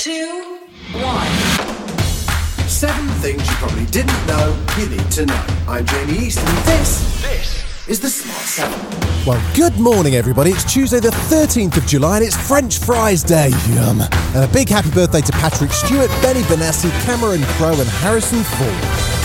Two, one. Seven things you probably didn't know you need to know. I'm Jamie East, and this, this is the Smart Seven. Well, good morning, everybody. It's Tuesday, the 13th of July, and it's French Fries Day. Yum. And a big happy birthday to Patrick Stewart, Benny Benassi, Cameron Crowe, and Harrison Ford.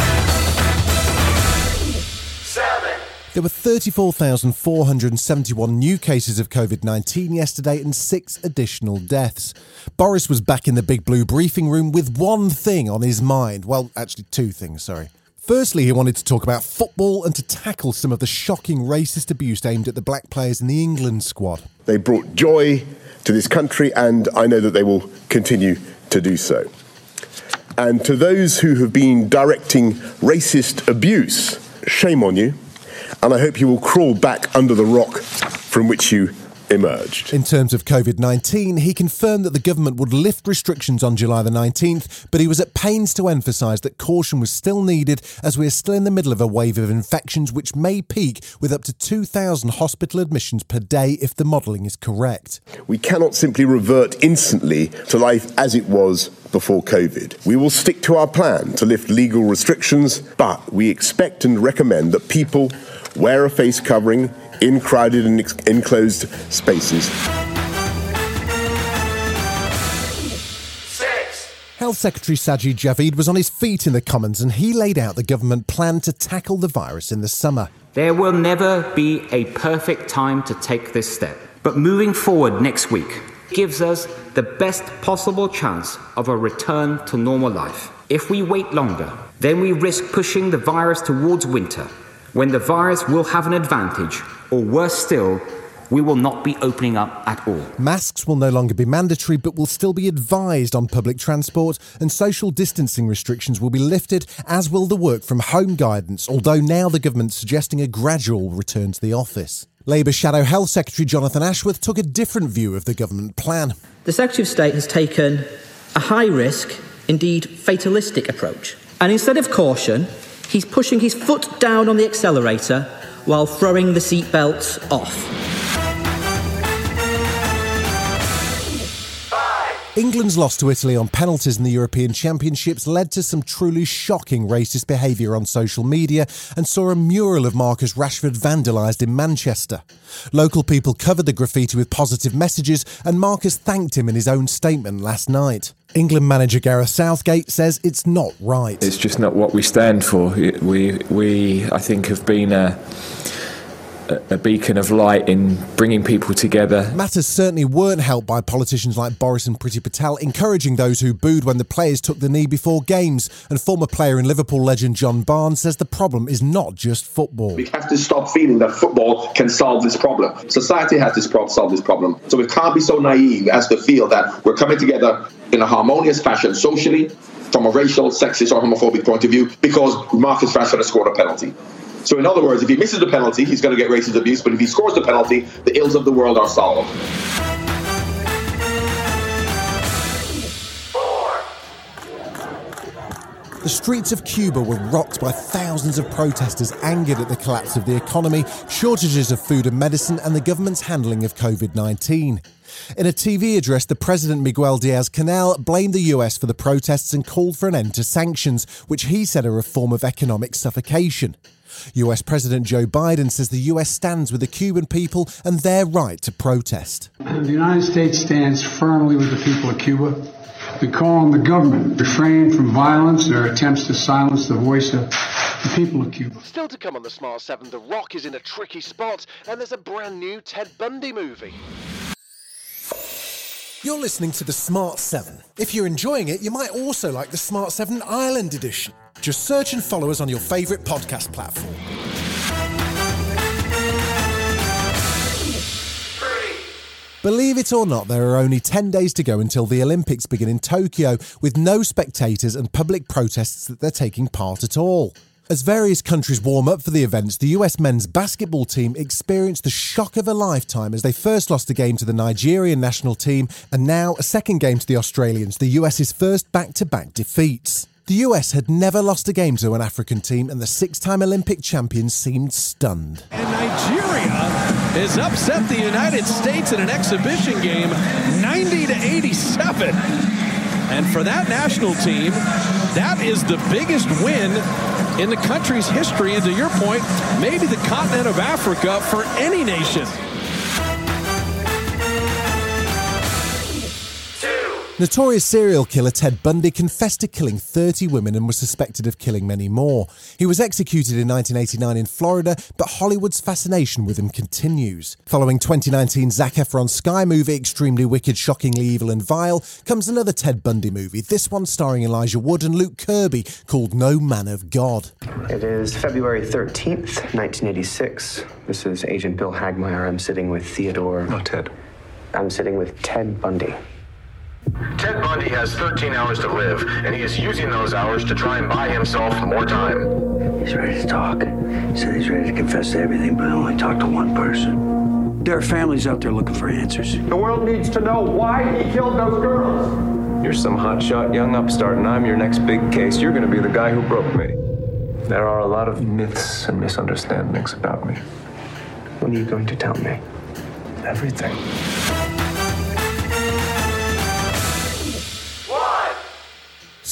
There were 34,471 new cases of COVID 19 yesterday and six additional deaths. Boris was back in the Big Blue briefing room with one thing on his mind. Well, actually, two things, sorry. Firstly, he wanted to talk about football and to tackle some of the shocking racist abuse aimed at the black players in the England squad. They brought joy to this country, and I know that they will continue to do so. And to those who have been directing racist abuse, shame on you and I hope you will crawl back under the rock from which you emerged. In terms of COVID 19, he confirmed that the government would lift restrictions on July the 19th, but he was at pains to emphasise that caution was still needed as we are still in the middle of a wave of infections which may peak with up to 2,000 hospital admissions per day if the modelling is correct. We cannot simply revert instantly to life as it was before COVID. We will stick to our plan to lift legal restrictions, but we expect and recommend that people wear a face covering in crowded and ex- enclosed spaces. Health Secretary Sajid Javid was on his feet in the Commons and he laid out the government plan to tackle the virus in the summer. There will never be a perfect time to take this step, but moving forward next week gives us the best possible chance of a return to normal life. If we wait longer, then we risk pushing the virus towards winter when the virus will have an advantage, or worse still, we will not be opening up at all. Masks will no longer be mandatory but will still be advised on public transport, and social distancing restrictions will be lifted, as will the work from home guidance, although now the government's suggesting a gradual return to the office. Labour Shadow Health Secretary Jonathan Ashworth took a different view of the government plan. The Secretary of State has taken a high risk, indeed fatalistic approach. And instead of caution, He's pushing his foot down on the accelerator while throwing the seatbelts off. England's loss to Italy on penalties in the European Championships led to some truly shocking racist behaviour on social media and saw a mural of Marcus Rashford vandalised in Manchester. Local people covered the graffiti with positive messages, and Marcus thanked him in his own statement last night. England manager Gareth Southgate says it's not right. It's just not what we stand for. We, we I think, have been a a beacon of light in bringing people together. Matters certainly weren't helped by politicians like Boris and Priti Patel encouraging those who booed when the players took the knee before games. And former player and Liverpool legend John Barnes says the problem is not just football. We have to stop feeling that football can solve this problem. Society has this problem, solve this problem. So we can't be so naive as to feel that we're coming together in a harmonious fashion socially from a racial, sexist, or homophobic point of view because Marcus Rashford has scored a penalty. So, in other words, if he misses the penalty, he's going to get racist abuse, but if he scores the penalty, the ills of the world are solved. The streets of Cuba were rocked by thousands of protesters angered at the collapse of the economy, shortages of food and medicine, and the government's handling of COVID 19. In a TV address, the President Miguel Diaz Canel blamed the US for the protests and called for an end to sanctions, which he said are a form of economic suffocation. US President Joe Biden says the US stands with the Cuban people and their right to protest. The United States stands firmly with the people of Cuba. We call on the government to refrain from violence or attempts to silence the voice of the people of Cuba. Still to come on the Smart 7, The Rock is in a tricky spot, and there's a brand new Ted Bundy movie. You're listening to the Smart 7. If you're enjoying it, you might also like the Smart 7 Ireland edition. Just search and follow us on your favourite podcast platform. Believe it or not, there are only 10 days to go until the Olympics begin in Tokyo, with no spectators and public protests that they're taking part at all. As various countries warm up for the events, the US men's basketball team experienced the shock of a lifetime as they first lost a game to the Nigerian national team and now a second game to the Australians, the US's first back to back defeats. The US had never lost a game to an African team, and the six time Olympic champions seemed stunned. And Nigeria has upset the United States in an exhibition game 90 to 87. And for that national team, that is the biggest win in the country's history. And to your point, maybe the continent of Africa for any nation. Notorious serial killer Ted Bundy confessed to killing 30 women and was suspected of killing many more. He was executed in 1989 in Florida, but Hollywood's fascination with him continues. Following 2019's Zac Efron Sky movie Extremely Wicked, Shockingly Evil and Vile, comes another Ted Bundy movie, this one starring Elijah Wood and Luke Kirby, called No Man of God. It is February 13th, 1986. This is Agent Bill Hagmaier. I'm sitting with Theodore. No, Ted. I'm sitting with Ted Bundy. Ted Bundy has 13 hours to live, and he is using those hours to try and buy himself more time. He's ready to talk. He said he's ready to confess to everything, but only talk to one person. There are families out there looking for answers. The world needs to know why he killed those girls. You're some hotshot young upstart, and I'm your next big case. You're going to be the guy who broke me. There are a lot of myths and misunderstandings about me. What are you going to tell me? Everything.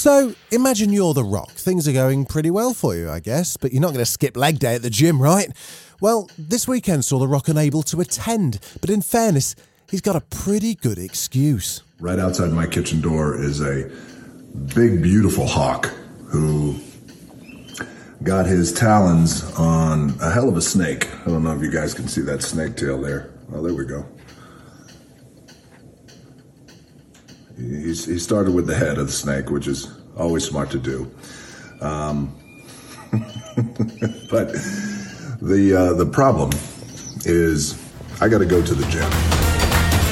So, imagine you're The Rock. Things are going pretty well for you, I guess, but you're not going to skip leg day at the gym, right? Well, this weekend saw The Rock unable to attend, but in fairness, he's got a pretty good excuse. Right outside my kitchen door is a big, beautiful hawk who got his talons on a hell of a snake. I don't know if you guys can see that snake tail there. Oh, there we go. He's, he started with the head of the snake, which is always smart to do. Um, but the uh, the problem is, I got to go to the gym.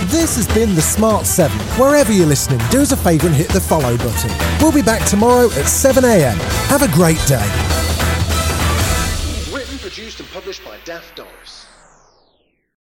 This has been the Smart 7. Wherever you're listening, do us a favour and hit the follow button. We'll be back tomorrow at 7am. Have a great day. Written, produced, and published by Daft Doris.